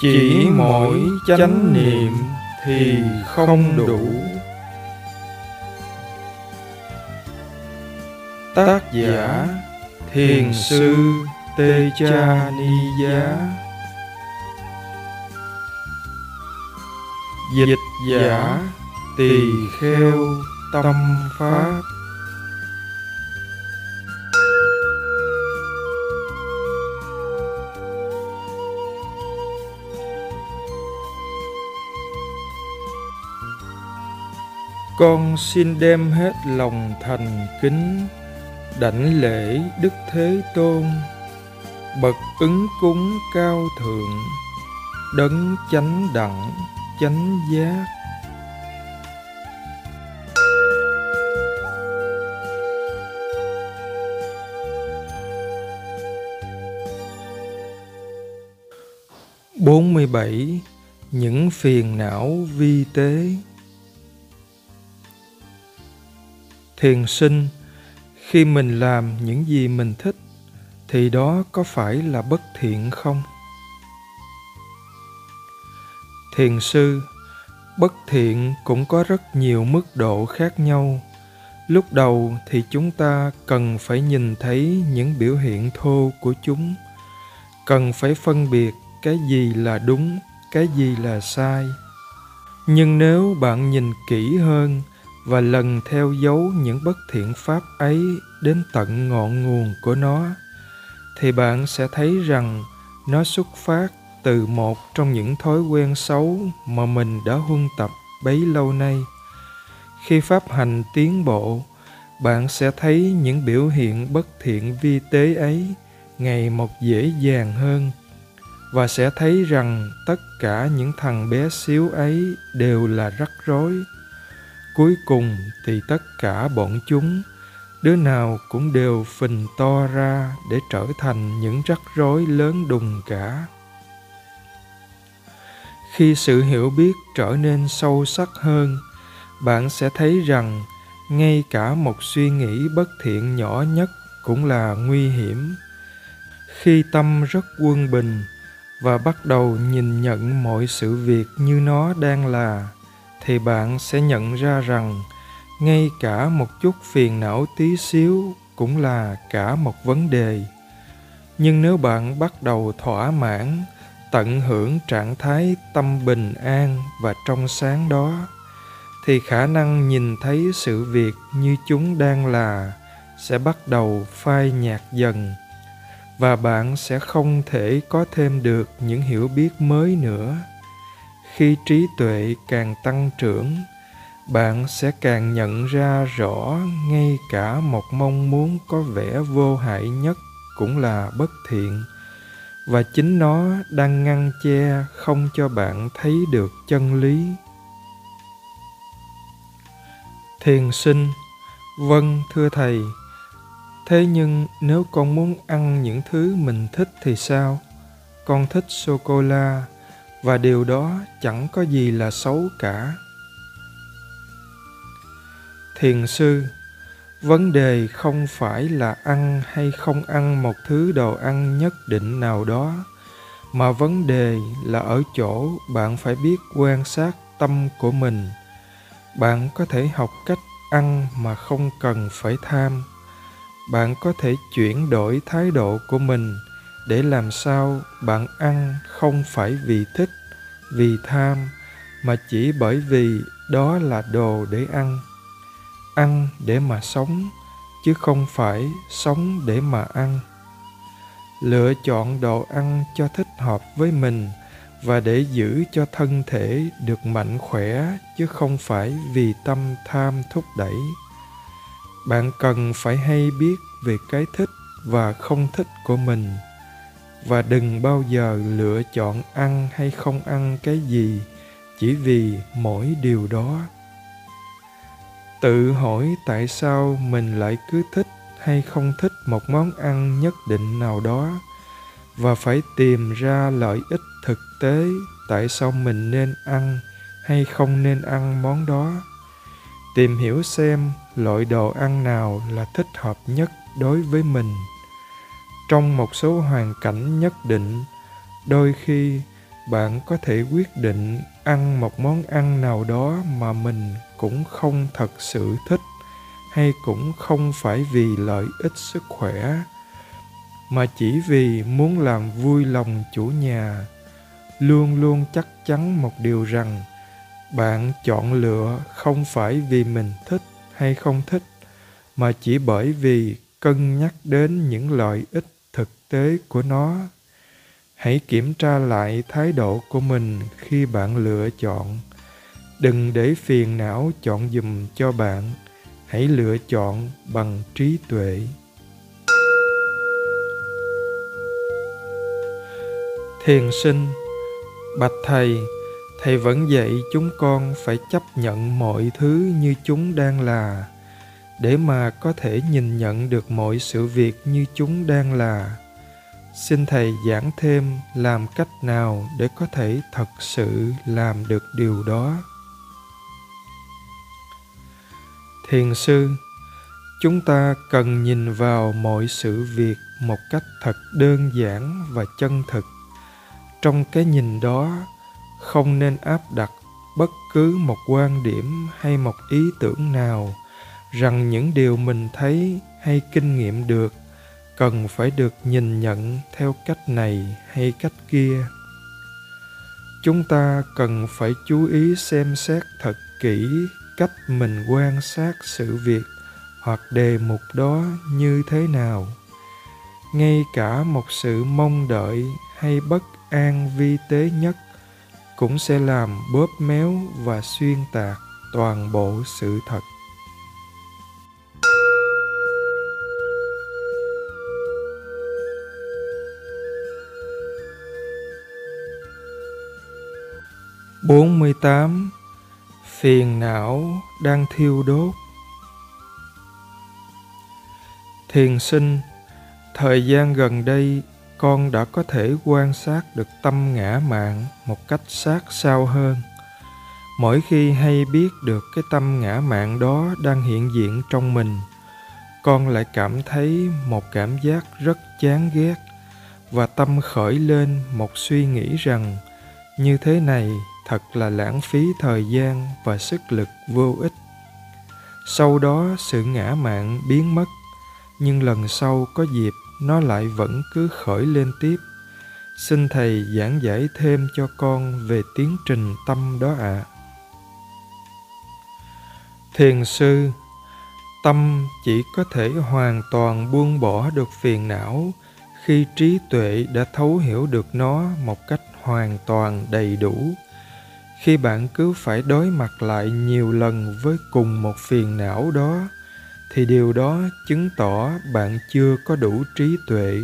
chỉ mỗi chánh niệm thì không đủ. Tác giả thiền sư tê cha ni giá. Dịch giả tỳ kheo tâm pháp con xin đem hết lòng thành kính, đảnh lễ đức thế tôn. Bậc ứng cúng cao thượng, đấng chánh đẳng, chánh giác. Bốn mươi bảy, những phiền não vi tế. Thiền sinh, khi mình làm những gì mình thích, thì đó có phải là bất thiện không? Thiền sư, bất thiện cũng có rất nhiều mức độ khác nhau. Lúc đầu thì chúng ta cần phải nhìn thấy những biểu hiện thô của chúng. Cần phải phân biệt cái gì là đúng, cái gì là sai. Nhưng nếu bạn nhìn kỹ hơn và lần theo dấu những bất thiện pháp ấy đến tận ngọn nguồn của nó, thì bạn sẽ thấy rằng nó xuất phát từ một trong những thói quen xấu mà mình đã huân tập bấy lâu nay. Khi pháp hành tiến bộ, bạn sẽ thấy những biểu hiện bất thiện vi tế ấy ngày một dễ dàng hơn và sẽ thấy rằng tất cả những thằng bé xíu ấy đều là rắc rối cuối cùng thì tất cả bọn chúng, đứa nào cũng đều phình to ra để trở thành những rắc rối lớn đùng cả. Khi sự hiểu biết trở nên sâu sắc hơn, bạn sẽ thấy rằng ngay cả một suy nghĩ bất thiện nhỏ nhất cũng là nguy hiểm. Khi tâm rất quân bình và bắt đầu nhìn nhận mọi sự việc như nó đang là thì bạn sẽ nhận ra rằng ngay cả một chút phiền não tí xíu cũng là cả một vấn đề. Nhưng nếu bạn bắt đầu thỏa mãn, tận hưởng trạng thái tâm bình an và trong sáng đó, thì khả năng nhìn thấy sự việc như chúng đang là sẽ bắt đầu phai nhạt dần và bạn sẽ không thể có thêm được những hiểu biết mới nữa khi trí tuệ càng tăng trưởng, bạn sẽ càng nhận ra rõ ngay cả một mong muốn có vẻ vô hại nhất cũng là bất thiện. Và chính nó đang ngăn che không cho bạn thấy được chân lý. Thiền sinh vâng thưa thầy. Thế nhưng nếu con muốn ăn những thứ mình thích thì sao? Con thích sô cô la và điều đó chẳng có gì là xấu cả. Thiền sư, vấn đề không phải là ăn hay không ăn một thứ đồ ăn nhất định nào đó, mà vấn đề là ở chỗ bạn phải biết quan sát tâm của mình. Bạn có thể học cách ăn mà không cần phải tham. Bạn có thể chuyển đổi thái độ của mình để làm sao bạn ăn không phải vì thích, vì tham, mà chỉ bởi vì đó là đồ để ăn. Ăn để mà sống, chứ không phải sống để mà ăn. Lựa chọn đồ ăn cho thích hợp với mình và để giữ cho thân thể được mạnh khỏe, chứ không phải vì tâm tham thúc đẩy. Bạn cần phải hay biết về cái thích và không thích của mình và đừng bao giờ lựa chọn ăn hay không ăn cái gì, chỉ vì mỗi điều đó. Tự hỏi tại sao mình lại cứ thích hay không thích một món ăn nhất định nào đó, và phải tìm ra lợi ích thực tế tại sao mình nên ăn hay không nên ăn món đó. Tìm hiểu xem loại đồ ăn nào là thích hợp nhất đối với mình trong một số hoàn cảnh nhất định. Đôi khi, bạn có thể quyết định ăn một món ăn nào đó mà mình cũng không thật sự thích, hay cũng không phải vì lợi ích sức khỏe, mà chỉ vì muốn làm vui lòng chủ nhà. Luôn luôn chắc chắn một điều rằng, bạn chọn lựa không phải vì mình thích hay không thích, mà chỉ bởi vì cân nhắc đến những lợi ích tế của nó. Hãy kiểm tra lại thái độ của mình khi bạn lựa chọn. Đừng để phiền não chọn dùm cho bạn. Hãy lựa chọn bằng trí tuệ. Thiền sinh, bạch thầy thầy vẫn dạy chúng con phải chấp nhận mọi thứ như chúng đang là, để mà có thể nhìn nhận được mọi sự việc như chúng đang là xin thầy giảng thêm làm cách nào để có thể thật sự làm được điều đó. Thiền sư, chúng ta cần nhìn vào mọi sự việc một cách thật đơn giản và chân thực. Trong cái nhìn đó, không nên áp đặt bất cứ một quan điểm hay một ý tưởng nào rằng những điều mình thấy hay kinh nghiệm được cần phải được nhìn nhận theo cách này hay cách kia. Chúng ta cần phải chú ý xem xét thật kỹ cách mình quan sát sự việc hoặc đề mục đó như thế nào. Ngay cả một sự mong đợi hay bất an vi tế nhất cũng sẽ làm bóp méo và xuyên tạc toàn bộ sự thật. Bốn mươi tám, phiền não đang thiêu đốt. Thiền sinh, thời gian gần đây, con đã có thể quan sát được tâm ngã mạn một cách sát sao hơn. Mỗi khi hay biết được cái tâm ngã mạn đó đang hiện diện trong mình, con lại cảm thấy một cảm giác rất chán ghét và tâm khởi lên một suy nghĩ rằng như thế này thật là lãng phí thời gian và sức lực vô ích. Sau đó sự ngã mạng biến mất, nhưng lần sau có dịp nó lại vẫn cứ khởi lên tiếp. Xin thầy giảng giải thêm cho con về tiến trình tâm đó ạ. À. thiền sư, tâm chỉ có thể hoàn toàn buông bỏ được phiền não khi trí tuệ đã thấu hiểu được nó một cách hoàn toàn đầy đủ khi bạn cứ phải đối mặt lại nhiều lần với cùng một phiền não đó, thì điều đó chứng tỏ bạn chưa có đủ trí tuệ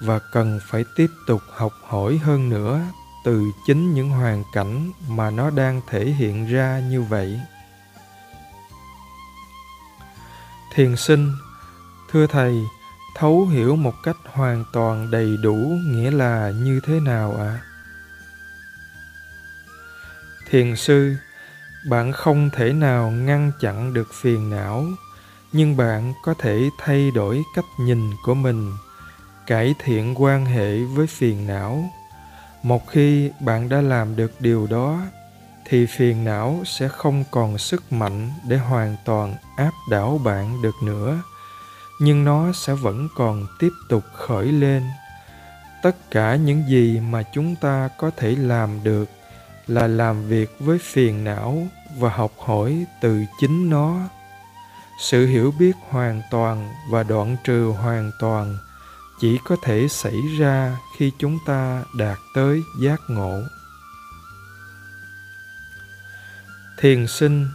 và cần phải tiếp tục học hỏi hơn nữa từ chính những hoàn cảnh mà nó đang thể hiện ra như vậy thiền sinh, thưa thầy, thấu hiểu một cách hoàn toàn đầy đủ nghĩa là như thế nào ạ à? Thiền sư, bạn không thể nào ngăn chặn được phiền não, nhưng bạn có thể thay đổi cách nhìn của mình, cải thiện quan hệ với phiền não. Một khi bạn đã làm được điều đó, thì phiền não sẽ không còn sức mạnh để hoàn toàn áp đảo bạn được nữa, nhưng nó sẽ vẫn còn tiếp tục khởi lên. Tất cả những gì mà chúng ta có thể làm được là làm việc với phiền não và học hỏi từ chính nó. Sự hiểu biết hoàn toàn và đoạn trừ hoàn toàn chỉ có thể xảy ra khi chúng ta đạt tới giác ngộ. Thiền sinh,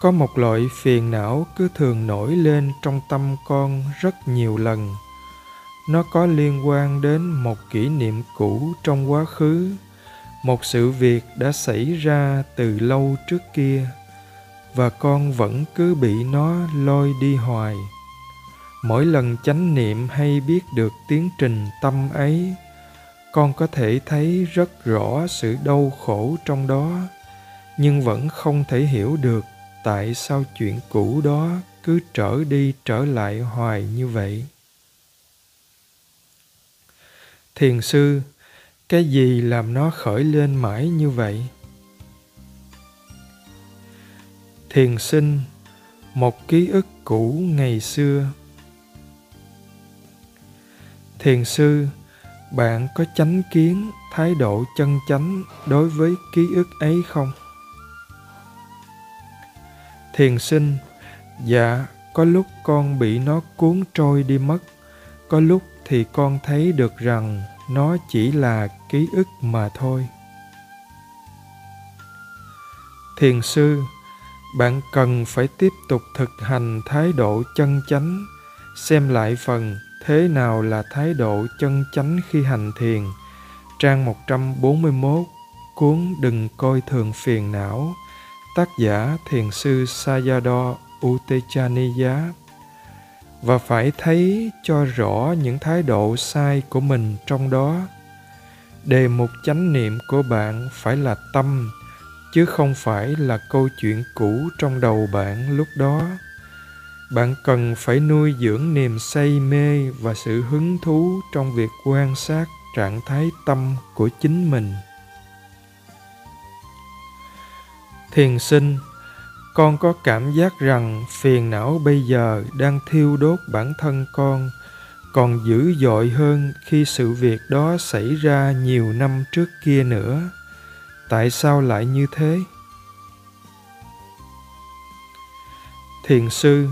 có một loại phiền não cứ thường nổi lên trong tâm con rất nhiều lần. Nó có liên quan đến một kỷ niệm cũ trong quá khứ một sự việc đã xảy ra từ lâu trước kia, và con vẫn cứ bị nó lôi đi hoài. Mỗi lần chánh niệm hay biết được tiến trình tâm ấy, con có thể thấy rất rõ sự đau khổ trong đó, nhưng vẫn không thể hiểu được tại sao chuyện cũ đó cứ trở đi trở lại hoài như vậy. Thiền sư cái gì làm nó khởi lên mãi như vậy? Thiền sinh, một ký ức cũ ngày xưa. Thiền sư, bạn có chánh kiến, thái độ chân chánh đối với ký ức ấy không? Thiền sinh dạ có lúc con bị nó cuốn trôi đi mất, có lúc thì con thấy được rằng nó chỉ là ký ức mà thôi. Thiền sư, bạn cần phải tiếp tục thực hành thái độ chân chánh, xem lại phần thế nào là thái độ chân chánh khi hành thiền. Trang 141 cuốn Đừng coi thường phiền não, tác giả thiền sư Sayadaw Utechaniya và phải thấy cho rõ những thái độ sai của mình trong đó. Đề mục chánh niệm của bạn phải là tâm, chứ không phải là câu chuyện cũ trong đầu bạn lúc đó. Bạn cần phải nuôi dưỡng niềm say mê và sự hứng thú trong việc quan sát trạng thái tâm của chính mình. Thiền sinh con có cảm giác rằng phiền não bây giờ đang thiêu đốt bản thân con, còn dữ dội hơn khi sự việc đó xảy ra nhiều năm trước kia nữa. Tại sao lại như thế? Thiền sư,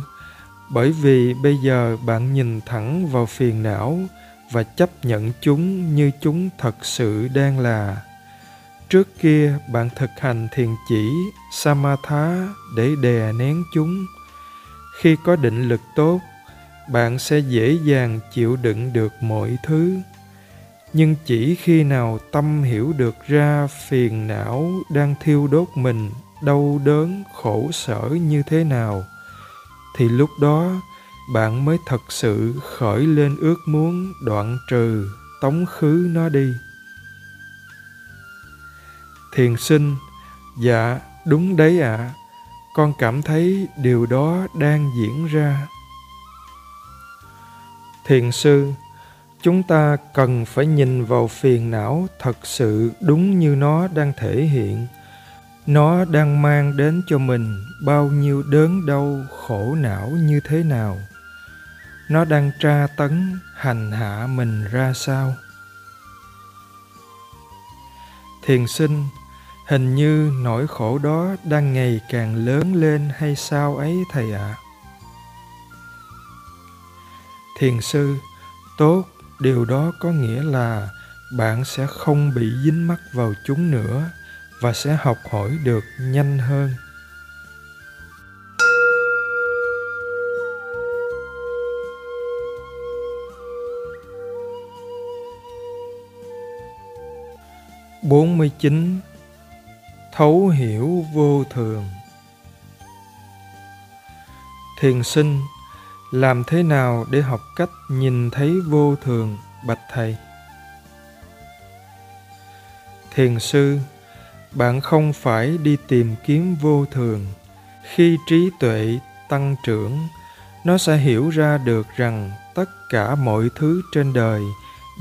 bởi vì bây giờ bạn nhìn thẳng vào phiền não và chấp nhận chúng như chúng thật sự đang là trước kia, bạn thực hành thiền chỉ, samatha để đè nén chúng. Khi có định lực tốt, bạn sẽ dễ dàng chịu đựng được mọi thứ. Nhưng chỉ khi nào tâm hiểu được ra phiền não đang thiêu đốt mình, đau đớn, khổ sở như thế nào, thì lúc đó bạn mới thật sự khởi lên ước muốn đoạn trừ tống khứ nó đi thiền sinh. Dạ đúng đấy ạ. À. con cảm thấy điều đó đang diễn ra. Thiền sư, chúng ta cần phải nhìn vào phiền não thật sự đúng như nó đang thể hiện. Nó đang mang đến cho mình bao nhiêu đớn đau khổ não như thế nào? Nó đang tra tấn hành hạ mình ra sao? Thiền sinh hình như nỗi khổ đó đang ngày càng lớn lên hay sao ấy, thầy ạ à? thiền sư, tốt, điều đó có nghĩa là bạn sẽ không bị dính mắc vào chúng nữa và sẽ học hỏi được nhanh hơn bốn mươi chín thấu hiểu vô thường. Thiền sinh, làm thế nào để học cách nhìn thấy vô thường, bạch thầy? Thiền sư, bạn không phải đi tìm kiếm vô thường. Khi trí tuệ tăng trưởng, nó sẽ hiểu ra được rằng tất cả mọi thứ trên đời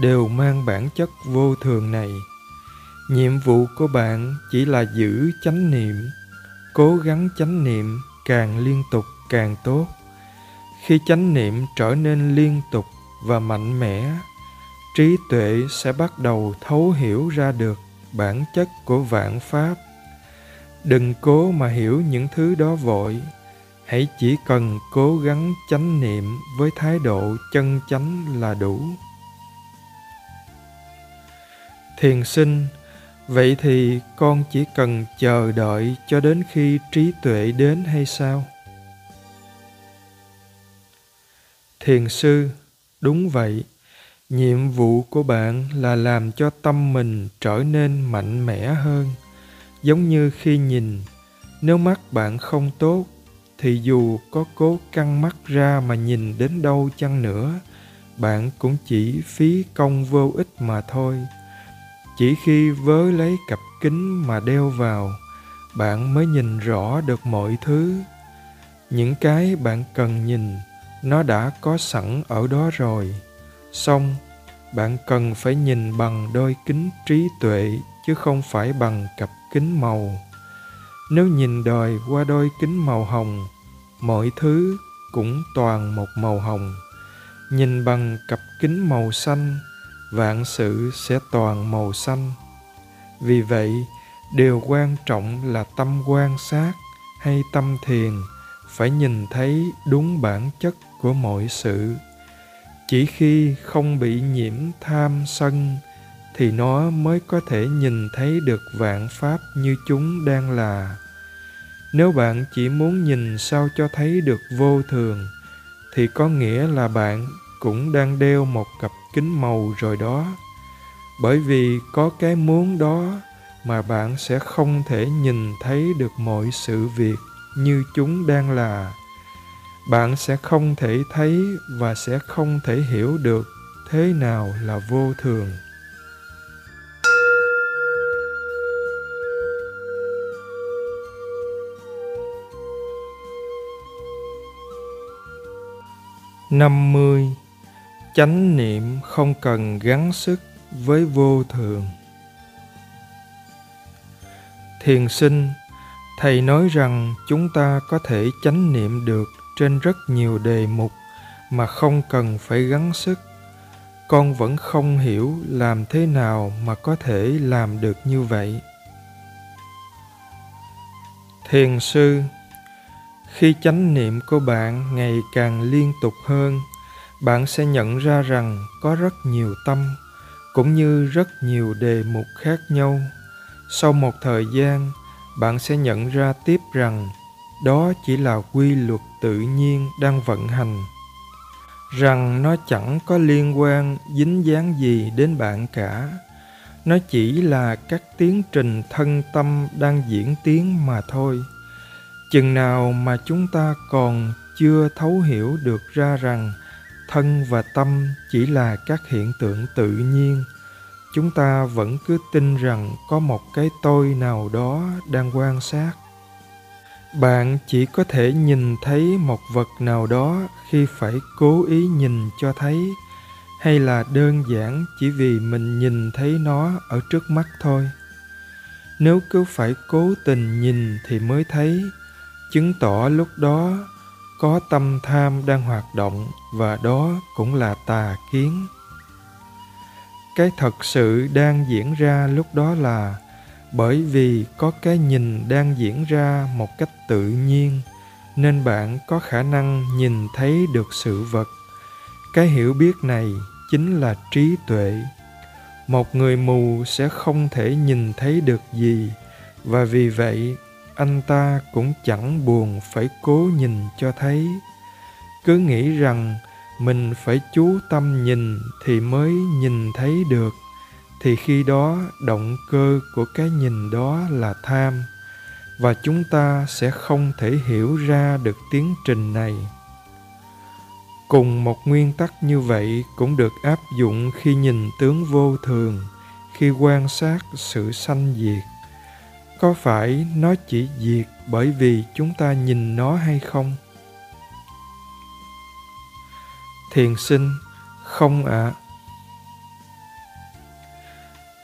đều mang bản chất vô thường này nhiệm vụ của bạn chỉ là giữ chánh niệm, cố gắng chánh niệm càng liên tục càng tốt. Khi chánh niệm trở nên liên tục và mạnh mẽ, trí tuệ sẽ bắt đầu thấu hiểu ra được bản chất của vạn pháp. Đừng cố mà hiểu những thứ đó vội, hãy chỉ cần cố gắng chánh niệm với thái độ chân chánh là đủ. Thiền sinh vậy thì con chỉ cần chờ đợi cho đến khi trí tuệ đến hay sao? Thiền sư, đúng vậy. Nhiệm vụ của bạn là làm cho tâm mình trở nên mạnh mẽ hơn. Giống như khi nhìn, nếu mắt bạn không tốt, thì dù có cố căng mắt ra mà nhìn đến đâu chăng nữa, bạn cũng chỉ phí công vô ích mà thôi chỉ khi vớ lấy cặp kính mà đeo vào, bạn mới nhìn rõ được mọi thứ. Những cái bạn cần nhìn, nó đã có sẵn ở đó rồi. Xong, bạn cần phải nhìn bằng đôi kính trí tuệ, chứ không phải bằng cặp kính màu. Nếu nhìn đời qua đôi kính màu hồng, mọi thứ cũng toàn một màu hồng. Nhìn bằng cặp kính màu xanh vạn sự sẽ toàn màu xanh. Vì vậy, điều quan trọng là tâm quan sát hay tâm thiền phải nhìn thấy đúng bản chất của mọi sự. Chỉ khi không bị nhiễm tham sân thì nó mới có thể nhìn thấy được vạn pháp như chúng đang là. Nếu bạn chỉ muốn nhìn sao cho thấy được vô thường, thì có nghĩa là bạn cũng đang đeo một cặp kính màu rồi đó. Bởi vì có cái muốn đó mà bạn sẽ không thể nhìn thấy được mọi sự việc như chúng đang là. Bạn sẽ không thể thấy và sẽ không thể hiểu được thế nào là vô thường. Năm mươi chánh niệm không cần gắng sức với vô thường. Thiền sinh, thầy nói rằng chúng ta có thể chánh niệm được trên rất nhiều đề mục mà không cần phải gắng sức. Con vẫn không hiểu làm thế nào mà có thể làm được như vậy. Thiền sư, khi chánh niệm của bạn ngày càng liên tục hơn bạn sẽ nhận ra rằng có rất nhiều tâm cũng như rất nhiều đề mục khác nhau. Sau một thời gian, bạn sẽ nhận ra tiếp rằng đó chỉ là quy luật tự nhiên đang vận hành. Rằng nó chẳng có liên quan, dính dáng gì đến bạn cả. Nó chỉ là các tiến trình thân tâm đang diễn tiến mà thôi. Chừng nào mà chúng ta còn chưa thấu hiểu được ra rằng thân và tâm chỉ là các hiện tượng tự nhiên. Chúng ta vẫn cứ tin rằng có một cái tôi nào đó đang quan sát. Bạn chỉ có thể nhìn thấy một vật nào đó khi phải cố ý nhìn cho thấy, hay là đơn giản chỉ vì mình nhìn thấy nó ở trước mắt thôi. Nếu cứ phải cố tình nhìn thì mới thấy, chứng tỏ lúc đó có tâm tham đang hoạt động và đó cũng là tà kiến. Cái thật sự đang diễn ra lúc đó là bởi vì có cái nhìn đang diễn ra một cách tự nhiên, nên bạn có khả năng nhìn thấy được sự vật. Cái hiểu biết này chính là trí tuệ. Một người mù sẽ không thể nhìn thấy được gì, và vì vậy anh ta cũng chẳng buồn phải cố nhìn cho thấy. Cứ nghĩ rằng mình phải chú tâm nhìn thì mới nhìn thấy được, thì khi đó động cơ của cái nhìn đó là tham, và chúng ta sẽ không thể hiểu ra được tiến trình này. Cùng một nguyên tắc như vậy cũng được áp dụng khi nhìn tướng vô thường, khi quan sát sự sanh diệt có phải nó chỉ diệt bởi vì chúng ta nhìn nó hay không? Thiền sinh, không ạ. À.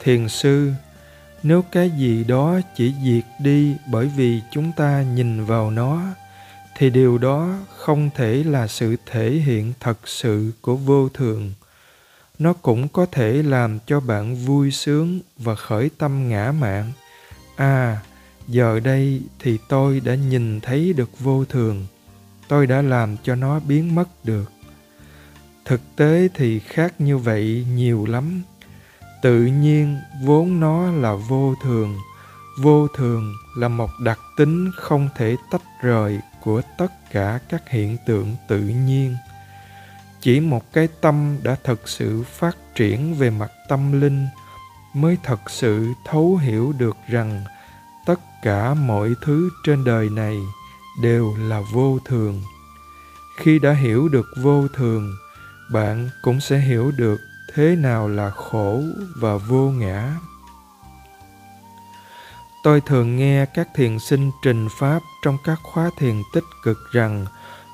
thiền sư, nếu cái gì đó chỉ diệt đi bởi vì chúng ta nhìn vào nó, thì điều đó không thể là sự thể hiện thật sự của vô thường. Nó cũng có thể làm cho bạn vui sướng và khởi tâm ngã mạn à giờ đây thì tôi đã nhìn thấy được vô thường. Tôi đã làm cho nó biến mất được. Thực tế thì khác như vậy nhiều lắm. Tự nhiên vốn nó là vô thường. Vô thường là một đặc tính không thể tách rời của tất cả các hiện tượng tự nhiên. Chỉ một cái tâm đã thực sự phát triển về mặt tâm linh mới thật sự thấu hiểu được rằng tất cả mọi thứ trên đời này đều là vô thường. Khi đã hiểu được vô thường, bạn cũng sẽ hiểu được thế nào là khổ và vô ngã. Tôi thường nghe các thiền sinh trình pháp trong các khóa thiền tích cực rằng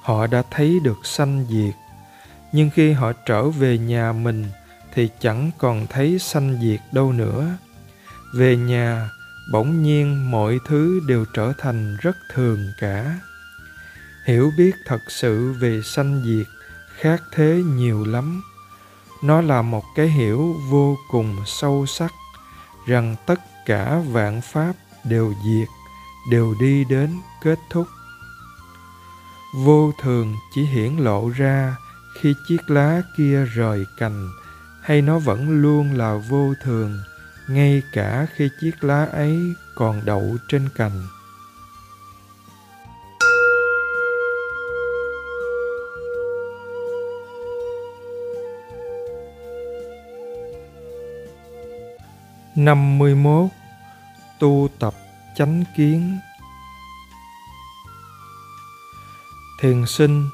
họ đã thấy được sanh diệt. Nhưng khi họ trở về nhà mình thì chẳng còn thấy sanh diệt đâu nữa. Về nhà, bỗng nhiên mọi thứ đều trở thành rất thường cả. Hiểu biết thật sự về sanh diệt khác thế nhiều lắm. Nó là một cái hiểu vô cùng sâu sắc rằng tất cả vạn pháp đều diệt, đều đi đến kết thúc. Vô thường chỉ hiển lộ ra khi chiếc lá kia rời cành hay nó vẫn luôn là vô thường, ngay cả khi chiếc lá ấy còn đậu trên cành. Năm mươi mốt, tu tập chánh kiến. Thiền sinh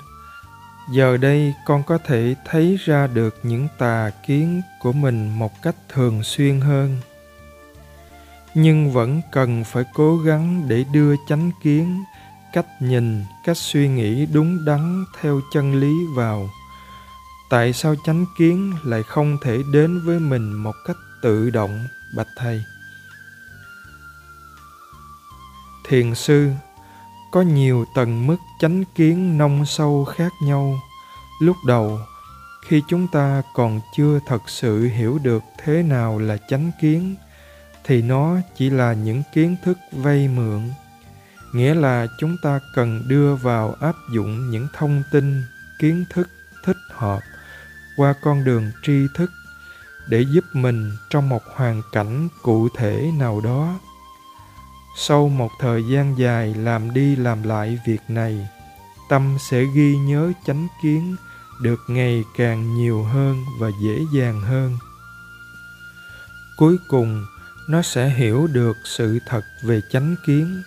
giờ đây con có thể thấy ra được những tà kiến của mình một cách thường xuyên hơn. Nhưng vẫn cần phải cố gắng để đưa chánh kiến, cách nhìn, cách suy nghĩ đúng đắn theo chân lý vào. Tại sao chánh kiến lại không thể đến với mình một cách tự động, bạch thầy? Thiền sư có nhiều tầng mức chánh kiến nông sâu khác nhau. Lúc đầu, khi chúng ta còn chưa thật sự hiểu được thế nào là chánh kiến, thì nó chỉ là những kiến thức vay mượn. Nghĩa là chúng ta cần đưa vào áp dụng những thông tin, kiến thức, thích hợp qua con đường tri thức để giúp mình trong một hoàn cảnh cụ thể nào đó sau một thời gian dài làm đi làm lại việc này, tâm sẽ ghi nhớ chánh kiến được ngày càng nhiều hơn và dễ dàng hơn. Cuối cùng, nó sẽ hiểu được sự thật về chánh kiến.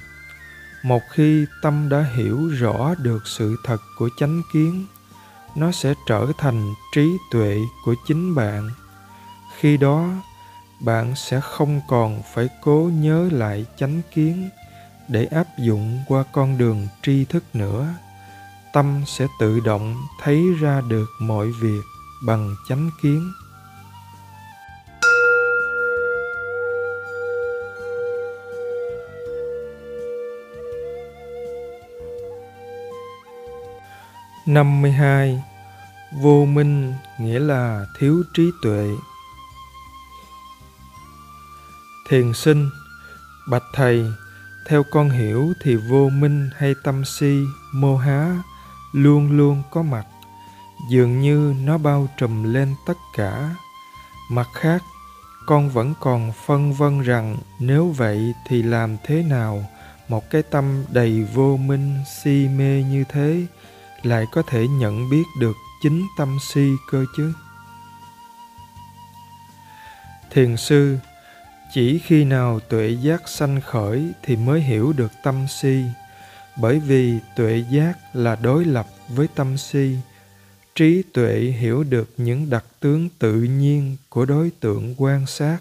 Một khi tâm đã hiểu rõ được sự thật của chánh kiến, nó sẽ trở thành trí tuệ của chính bạn. Khi đó bạn sẽ không còn phải cố nhớ lại chánh kiến để áp dụng qua con đường tri thức nữa. Tâm sẽ tự động thấy ra được mọi việc bằng chánh kiến. Năm mươi hai, vô minh nghĩa là thiếu trí tuệ thiền sinh. Bạch thầy, theo con hiểu thì vô minh hay tâm si, mô há, luôn luôn có mặt. Dường như nó bao trùm lên tất cả. Mặt khác, con vẫn còn phân vân rằng nếu vậy thì làm thế nào một cái tâm đầy vô minh, si mê như thế lại có thể nhận biết được chính tâm si cơ chứ? Thiền sư chỉ khi nào tuệ giác sanh khởi thì mới hiểu được tâm si. Bởi vì tuệ giác là đối lập với tâm si. Trí tuệ hiểu được những đặc tướng tự nhiên của đối tượng quan sát.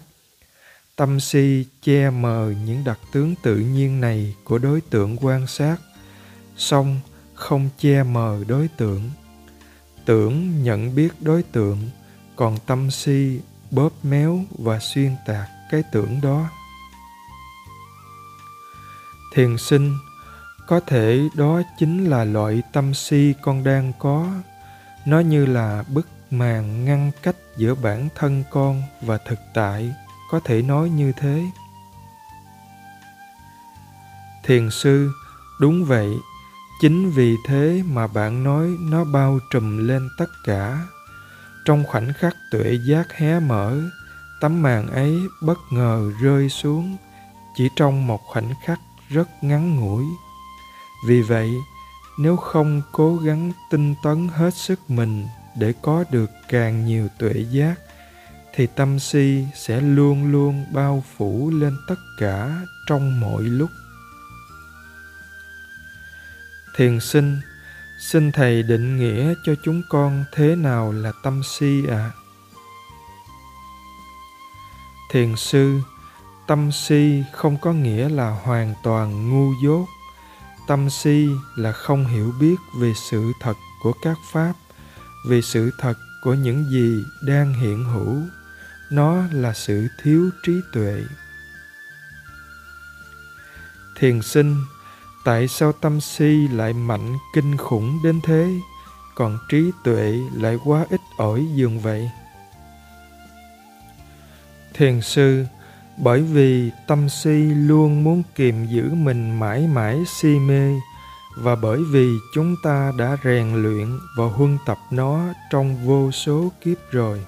Tâm si che mờ những đặc tướng tự nhiên này của đối tượng quan sát. Song không che mờ đối tượng. Tưởng nhận biết đối tượng, còn tâm si bóp méo và xuyên tạc cái tưởng đó. Thiền sinh, có thể đó chính là loại tâm si con đang có. Nó như là bức màn ngăn cách giữa bản thân con và thực tại, có thể nói như thế. Thiền sư, đúng vậy. Chính vì thế mà bạn nói nó bao trùm lên tất cả. Trong khoảnh khắc tuệ giác hé mở tấm màn ấy bất ngờ rơi xuống chỉ trong một khoảnh khắc rất ngắn ngủi vì vậy, nếu không cố gắng tinh tấn hết sức mình để có được càng nhiều tuệ giác, thì tâm si sẽ luôn luôn bao phủ lên tất cả trong mọi lúc thiền sinh, xin thầy định nghĩa cho chúng con thế nào là tâm si ạ à? Thiền sư, tâm si không có nghĩa là hoàn toàn ngu dốt. Tâm si là không hiểu biết về sự thật của các pháp, về sự thật của những gì đang hiện hữu. Nó là sự thiếu trí tuệ. Thiền sinh, tại sao tâm si lại mạnh kinh khủng đến thế? Còn trí tuệ lại quá ít ỏi dường vậy thiền sư, bởi vì tâm si luôn muốn kiềm giữ mình mãi mãi si mê, và bởi vì chúng ta đã rèn luyện và huân tập nó trong vô số kiếp rồi.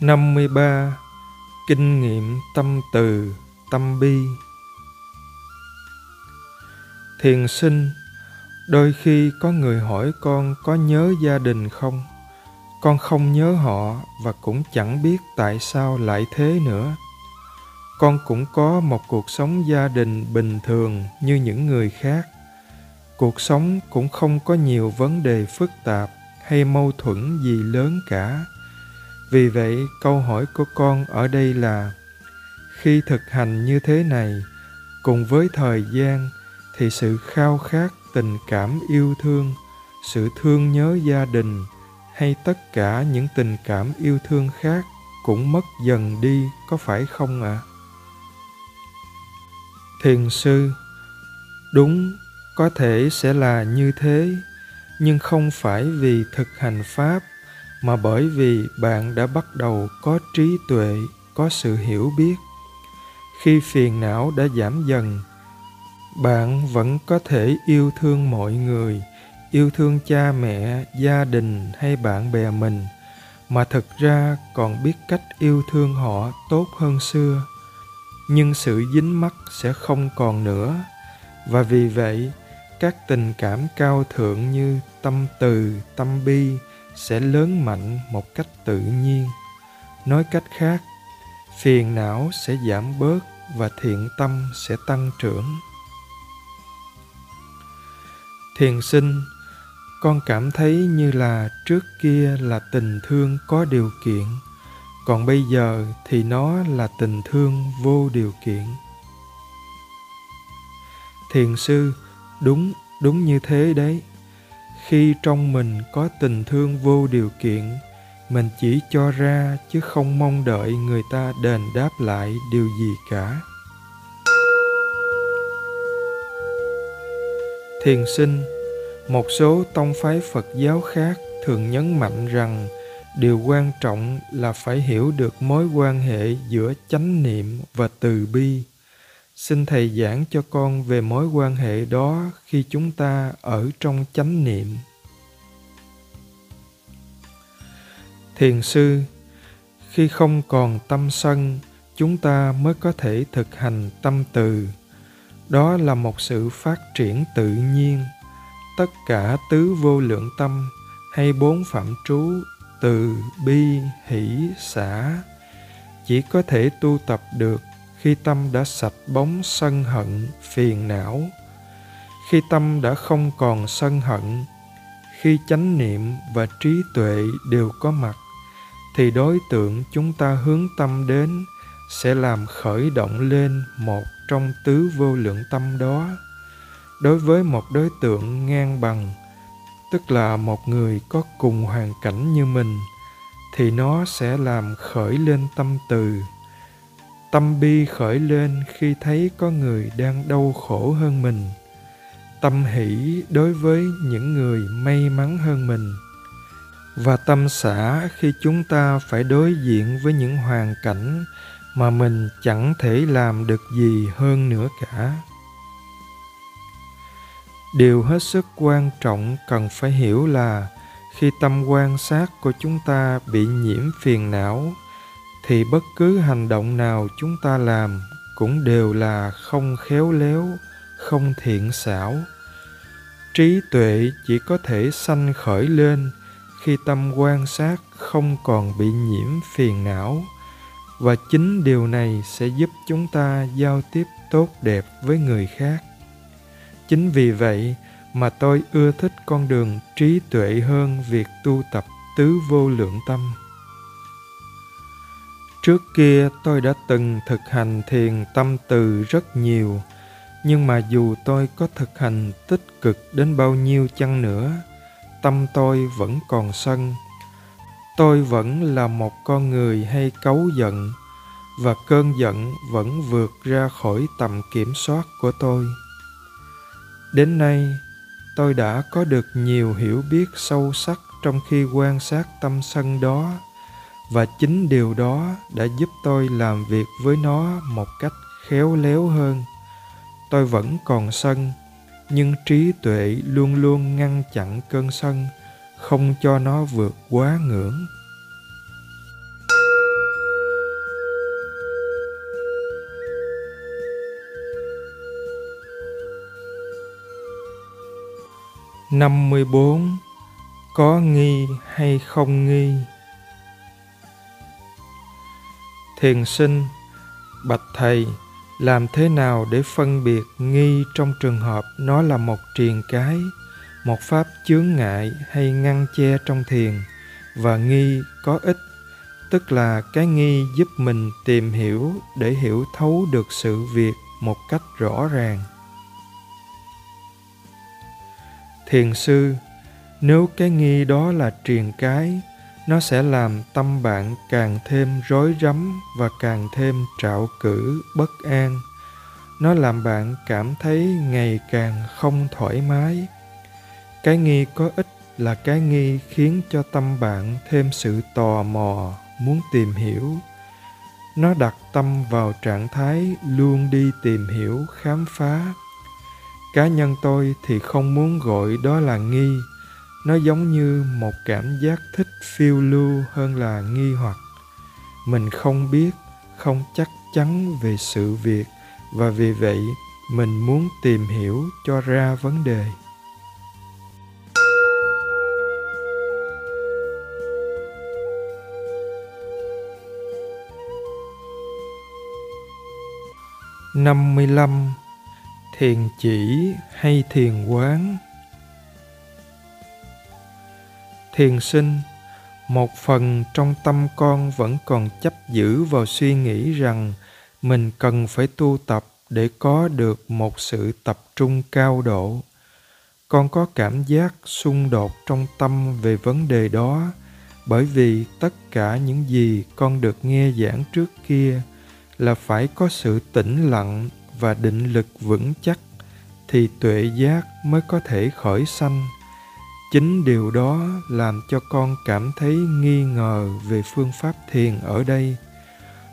Năm mươi ba, kinh nghiệm tâm từ, tâm bi thiền sinh, đôi khi có người hỏi con có nhớ gia đình không? Con không nhớ họ và cũng chẳng biết tại sao lại thế nữa. Con cũng có một cuộc sống gia đình bình thường như những người khác. Cuộc sống cũng không có nhiều vấn đề phức tạp hay mâu thuẫn gì lớn cả. Vì vậy, câu hỏi của con ở đây là, khi thực hành như thế này, cùng với thời gian thì sự khao khát tình cảm yêu thương, sự thương nhớ gia đình hay tất cả những tình cảm yêu thương khác cũng mất dần đi, có phải không ạ à? thiền sư, đúng, có thể sẽ là như thế, nhưng không phải vì thực hành pháp, mà bởi vì bạn đã bắt đầu có trí tuệ, có sự hiểu biết khi phiền não đã giảm dần bạn vẫn có thể yêu thương mọi người, yêu thương cha mẹ, gia đình hay bạn bè mình, mà thực ra còn biết cách yêu thương họ tốt hơn xưa. Nhưng sự dính mắc sẽ không còn nữa. Và vì vậy, các tình cảm cao thượng như tâm từ, tâm bi sẽ lớn mạnh một cách tự nhiên. Nói cách khác, phiền não sẽ giảm bớt và thiện tâm sẽ tăng trưởng thiền sinh, con cảm thấy như là trước kia là tình thương có điều kiện, còn bây giờ thì nó là tình thương vô điều kiện. Thiền sư, đúng đúng như thế đấy. Khi trong mình có tình thương vô điều kiện, mình chỉ cho ra chứ không mong đợi người ta đền đáp lại điều gì cả. Thiền sinh, một số tông phái phật giáo khác thường nhấn mạnh rằng điều quan trọng là phải hiểu được mối quan hệ giữa chánh niệm và từ bi. Xin thầy giảng cho con về mối quan hệ đó khi chúng ta ở trong chánh niệm. Thiền sư, khi không còn tâm sân, chúng ta mới có thể thực hành tâm từ đó là một sự phát triển tự nhiên. Tất cả tứ vô lượng tâm hay bốn phạm trú từ bi, hỷ, xả chỉ có thể tu tập được khi tâm đã sạch bóng sân hận, phiền não. Khi tâm đã không còn sân hận, khi chánh niệm và trí tuệ đều có mặt, thì đối tượng chúng ta hướng tâm đến sẽ làm khởi động lên một trong tứ vô lượng tâm đó. Đối với một đối tượng ngang bằng, tức là một người có cùng hoàn cảnh như mình, thì nó sẽ làm khởi lên tâm từ. Tâm bi khởi lên khi thấy có người đang đau khổ hơn mình. Tâm hỷ đối với những người may mắn hơn mình. Và tâm xả khi chúng ta phải đối diện với những hoàn cảnh mà mình chẳng thể làm được gì hơn nữa cả. Điều hết sức quan trọng cần phải hiểu là khi tâm quan sát của chúng ta bị nhiễm phiền não, thì bất cứ hành động nào chúng ta làm cũng đều là không khéo léo, không thiện xảo. Trí tuệ chỉ có thể sanh khởi lên khi tâm quan sát không còn bị nhiễm phiền não và chính điều này sẽ giúp chúng ta giao tiếp tốt đẹp với người khác. Chính vì vậy mà tôi ưa thích con đường trí tuệ hơn việc tu tập tứ vô lượng tâm. Trước kia tôi đã từng thực hành thiền tâm từ rất nhiều, nhưng mà dù tôi có thực hành tích cực đến bao nhiêu chăng nữa, tâm tôi vẫn còn sân tôi vẫn là một con người hay cấu giận, và cơn giận vẫn vượt ra khỏi tầm kiểm soát của tôi. Đến nay, tôi đã có được nhiều hiểu biết sâu sắc trong khi quan sát tâm sân đó, và chính điều đó đã giúp tôi làm việc với nó một cách khéo léo hơn. Tôi vẫn còn sân, nhưng trí tuệ luôn luôn ngăn chặn cơn sân không cho nó vượt quá ngưỡng. Năm mươi bốn, có nghi hay không nghi? Thiền sinh, bạch thầy, làm thế nào để phân biệt nghi trong trường hợp nó là một triền cái? Một pháp chướng ngại hay ngăn che trong thiền, và nghi có ích, tức là cái nghi giúp mình tìm hiểu để hiểu thấu được sự việc một cách rõ ràng. Thiền sư, nếu cái nghi đó là triền cái, nó sẽ làm tâm bạn càng thêm rối rắm và càng thêm trạo cử, bất an. Nó làm bạn cảm thấy ngày càng không thoải mái cái nghi có ích là cái nghi khiến cho tâm bạn thêm sự tò mò, muốn tìm hiểu. Nó đặt tâm vào trạng thái luôn đi tìm hiểu, khám phá. Cá nhân tôi thì không muốn gọi đó là nghi. Nó giống như một cảm giác thích phiêu lưu hơn là nghi hoặc. Mình không biết, không chắc chắn về sự việc và vì vậy mình muốn tìm hiểu cho ra vấn đề. Năm mươi lăm, thiền chỉ hay thiền quán? Thiền sinh, một phần trong tâm con vẫn còn chấp giữ vào suy nghĩ rằng mình cần phải tu tập để có được một sự tập trung cao độ. Con có cảm giác xung đột trong tâm về vấn đề đó bởi vì tất cả những gì con được nghe giảng trước kia là phải có sự tĩnh lặng và định lực vững chắc thì tuệ giác mới có thể khởi sanh. Chính điều đó làm cho con cảm thấy nghi ngờ về phương pháp thiền ở đây.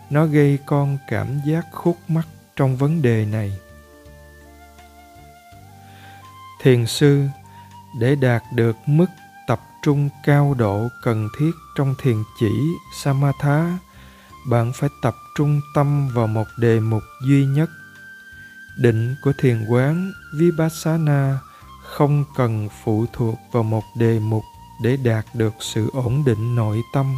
Nó gây con cảm giác khúc mắc trong vấn đề này. Thiền sư, để đạt được mức tập trung cao độ cần thiết trong thiền chỉ samatha bạn phải tập trung tâm vào một đề mục duy nhất. Định của thiền quán vipassana không cần phụ thuộc vào một đề mục để đạt được sự ổn định nội tâm.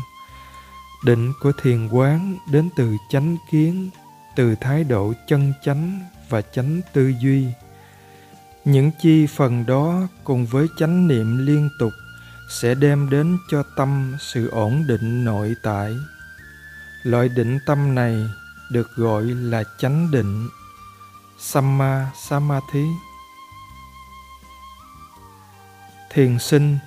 Định của thiền quán đến từ chánh kiến, từ thái độ chân chánh và chánh tư duy. Những chi phần đó cùng với chánh niệm liên tục sẽ đem đến cho tâm sự ổn định nội tại loại định tâm này được gọi là chánh định. Samma, samadhi. Thiền sinh,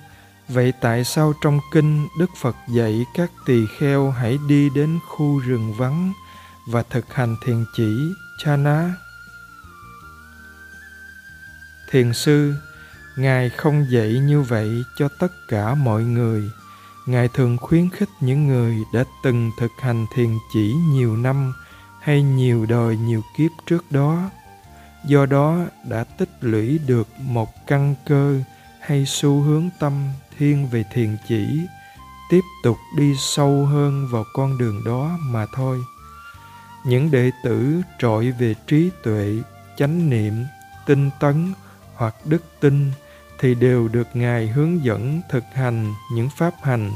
vậy tại sao trong kinh đức phật dạy các tỳ kheo hãy đi đến khu rừng vắng và thực hành thiền chỉ, chana? Thiền sư, ngài không dạy như vậy cho tất cả mọi người ngài thường khuyến khích những người đã từng thực hành thiền chỉ nhiều năm hay nhiều đời nhiều kiếp trước đó. Do đó đã tích lũy được một căn cơ hay xu hướng tâm thiên về thiền chỉ, tiếp tục đi sâu hơn vào con đường đó mà thôi. Những đệ tử trội về trí tuệ, chánh niệm, tinh tấn hoặc đức tin thì đều được ngài hướng dẫn thực hành những pháp hành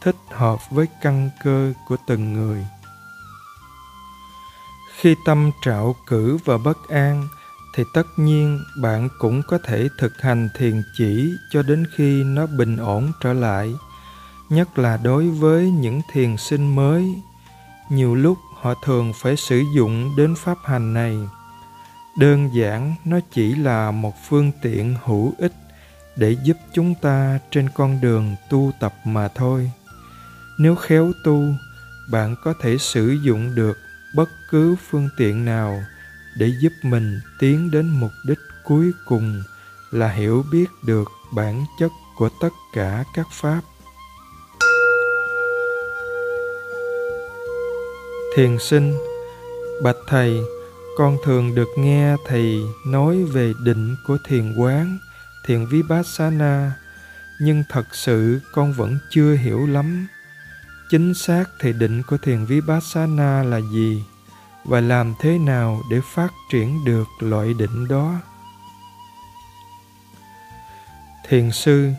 thích hợp với căn cơ của từng người. Khi tâm trạo cử và bất an, thì tất nhiên bạn cũng có thể thực hành thiền chỉ cho đến khi nó bình ổn trở lại, nhất là đối với những thiền sinh mới. Nhiều lúc họ thường phải sử dụng đến pháp hành này. Đơn giản, nó chỉ là một phương tiện hữu ích để giúp chúng ta trên con đường tu tập mà thôi. Nếu khéo tu, bạn có thể sử dụng được bất cứ phương tiện nào để giúp mình tiến đến mục đích cuối cùng là hiểu biết được bản chất của tất cả các pháp. Thiền sinh, bạch thầy, con thường được nghe thầy nói về định của thiền quán thiền vipassana. Nhưng thật sự con vẫn chưa hiểu lắm. Chính xác thì định của thiền vipassana là gì? Và làm thế nào để phát triển được loại định đó? Thiền sư,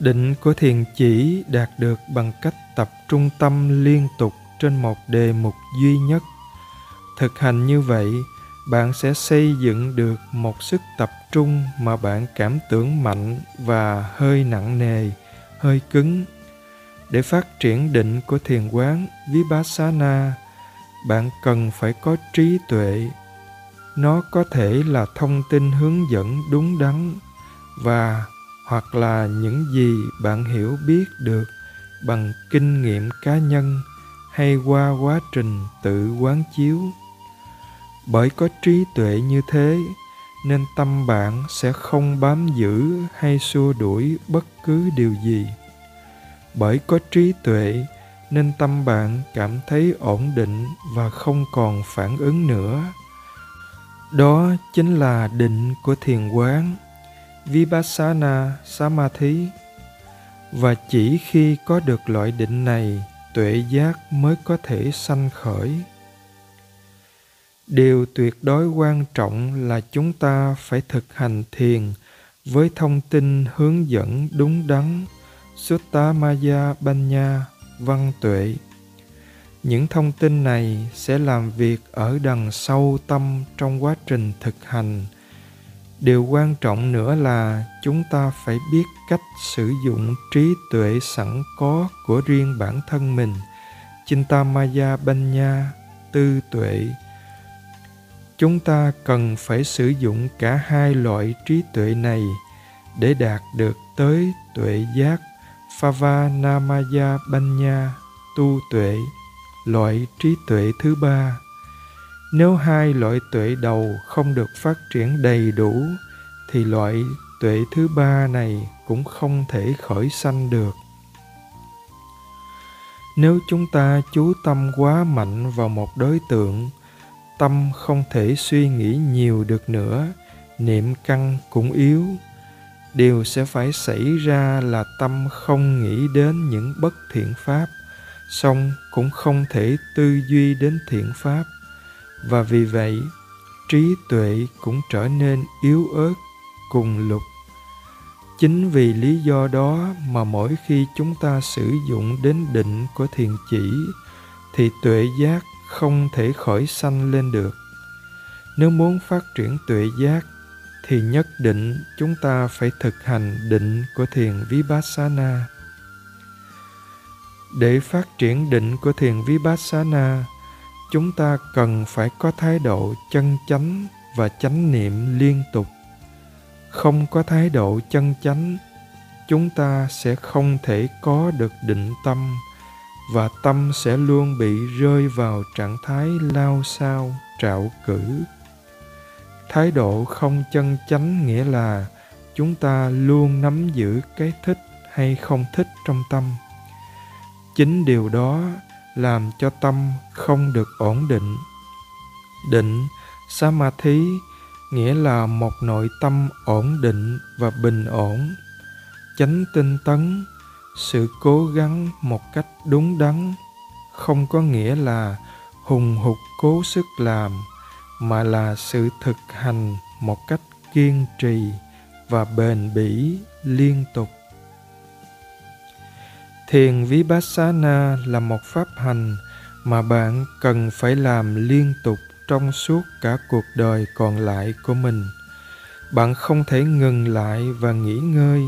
định của thiền chỉ đạt được bằng cách tập trung tâm liên tục trên một đề mục duy nhất. Thực hành như vậy bạn sẽ xây dựng được một sức tập trung mà bạn cảm tưởng mạnh và hơi nặng nề, hơi cứng. Để phát triển định của thiền quán vipassana, bạn cần phải có trí tuệ. Nó có thể là thông tin hướng dẫn đúng đắn và hoặc là những gì bạn hiểu biết được bằng kinh nghiệm cá nhân hay qua quá trình tự quán chiếu bởi có trí tuệ như thế, nên tâm bạn sẽ không bám giữ hay xua đuổi bất cứ điều gì. Bởi có trí tuệ, nên tâm bạn cảm thấy ổn định và không còn phản ứng nữa. Đó chính là định của thiền quán, vipassana samadhi. Và chỉ khi có được loại định này, tuệ giác mới có thể sanh khởi điều tuyệt đối quan trọng là chúng ta phải thực hành thiền với thông tin hướng dẫn đúng đắn Sutta Maya Banya văn tuệ. Những thông tin này sẽ làm việc ở đằng sâu tâm trong quá trình thực hành. Điều quan trọng nữa là chúng ta phải biết cách sử dụng trí tuệ sẵn có của riêng bản thân mình. Chintamaya banya tư tuệ chúng ta cần phải sử dụng cả hai loại trí tuệ này để đạt được tới tuệ giác Phavanamaya Banya tu tuệ, loại trí tuệ thứ ba. Nếu hai loại tuệ đầu không được phát triển đầy đủ, thì loại tuệ thứ ba này cũng không thể khởi sanh được. Nếu chúng ta chú tâm quá mạnh vào một đối tượng tâm không thể suy nghĩ nhiều được nữa, niệm căn cũng yếu. Điều sẽ phải xảy ra là tâm không nghĩ đến những bất thiện pháp, song cũng không thể tư duy đến thiện pháp. Và vì vậy, trí tuệ cũng trở nên yếu ớt, cùng lục. Chính vì lý do đó mà mỗi khi chúng ta sử dụng đến định của thiền chỉ, thì tuệ giác không thể khởi sanh lên được. Nếu muốn phát triển tuệ giác, thì nhất định chúng ta phải thực hành định của thiền vipassana. Để phát triển định của thiền vipassana, chúng ta cần phải có thái độ chân chánh và chánh niệm liên tục. Không có thái độ chân chánh, chúng ta sẽ không thể có được định tâm và tâm sẽ luôn bị rơi vào trạng thái lao sao trạo cử. Thái độ không chân chánh nghĩa là chúng ta luôn nắm giữ cái thích hay không thích trong tâm. Chính điều đó làm cho tâm không được ổn định. Định, samadhi, nghĩa là một nội tâm ổn định và bình ổn. Chánh tinh tấn sự cố gắng một cách đúng đắn không có nghĩa là hùng hục cố sức làm, mà là sự thực hành một cách kiên trì và bền bỉ liên tục. Thiền vipassana là một pháp hành mà bạn cần phải làm liên tục trong suốt cả cuộc đời còn lại của mình. Bạn không thể ngừng lại và nghỉ ngơi.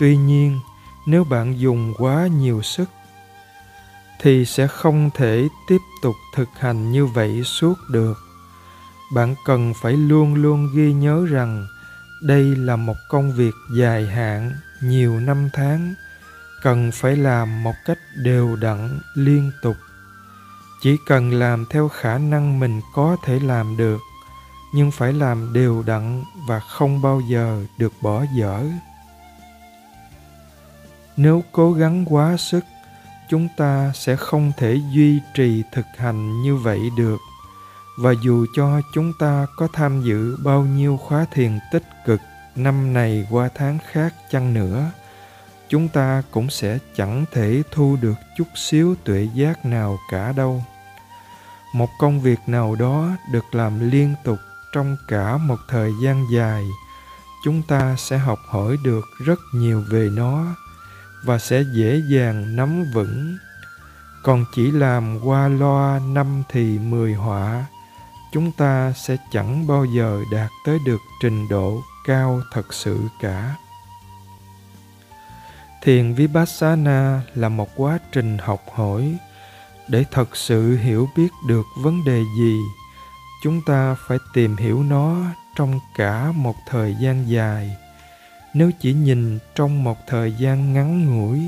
Tuy nhiên nếu bạn dùng quá nhiều sức, thì sẽ không thể tiếp tục thực hành như vậy suốt được. Bạn cần phải luôn luôn ghi nhớ rằng đây là một công việc dài hạn, nhiều năm tháng, cần phải làm một cách đều đặn, liên tục. Chỉ cần làm theo khả năng mình có thể làm được, nhưng phải làm đều đặn và không bao giờ được bỏ dở nếu cố gắng quá sức, chúng ta sẽ không thể duy trì thực hành như vậy được. Và dù cho chúng ta có tham dự bao nhiêu khóa thiền tích cực năm này qua tháng khác chăng nữa, chúng ta cũng sẽ chẳng thể thu được chút xíu tuệ giác nào cả đâu. Một công việc nào đó được làm liên tục trong cả một thời gian dài, chúng ta sẽ học hỏi được rất nhiều về nó và sẽ dễ dàng nắm vững. Còn chỉ làm qua loa năm thì mười họa, chúng ta sẽ chẳng bao giờ đạt tới được trình độ cao thật sự cả. Thiền vipassana là một quá trình học hỏi. Để thật sự hiểu biết được vấn đề gì, chúng ta phải tìm hiểu nó trong cả một thời gian dài nếu chỉ nhìn trong một thời gian ngắn ngủi,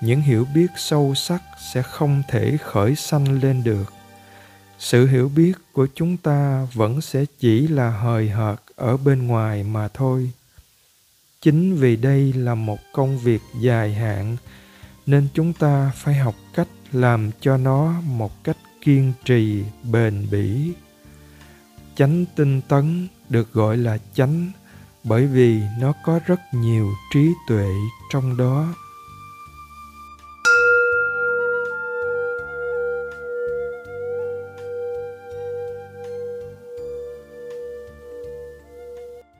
những hiểu biết sâu sắc sẽ không thể khởi sanh lên được. Sự hiểu biết của chúng ta vẫn sẽ chỉ là hời hợt ở bên ngoài mà thôi. Chính vì đây là một công việc dài hạn, nên chúng ta phải học cách làm cho nó một cách kiên trì, bền bỉ. Chánh tinh tấn được gọi là chánh bởi vì nó có rất nhiều trí tuệ trong đó.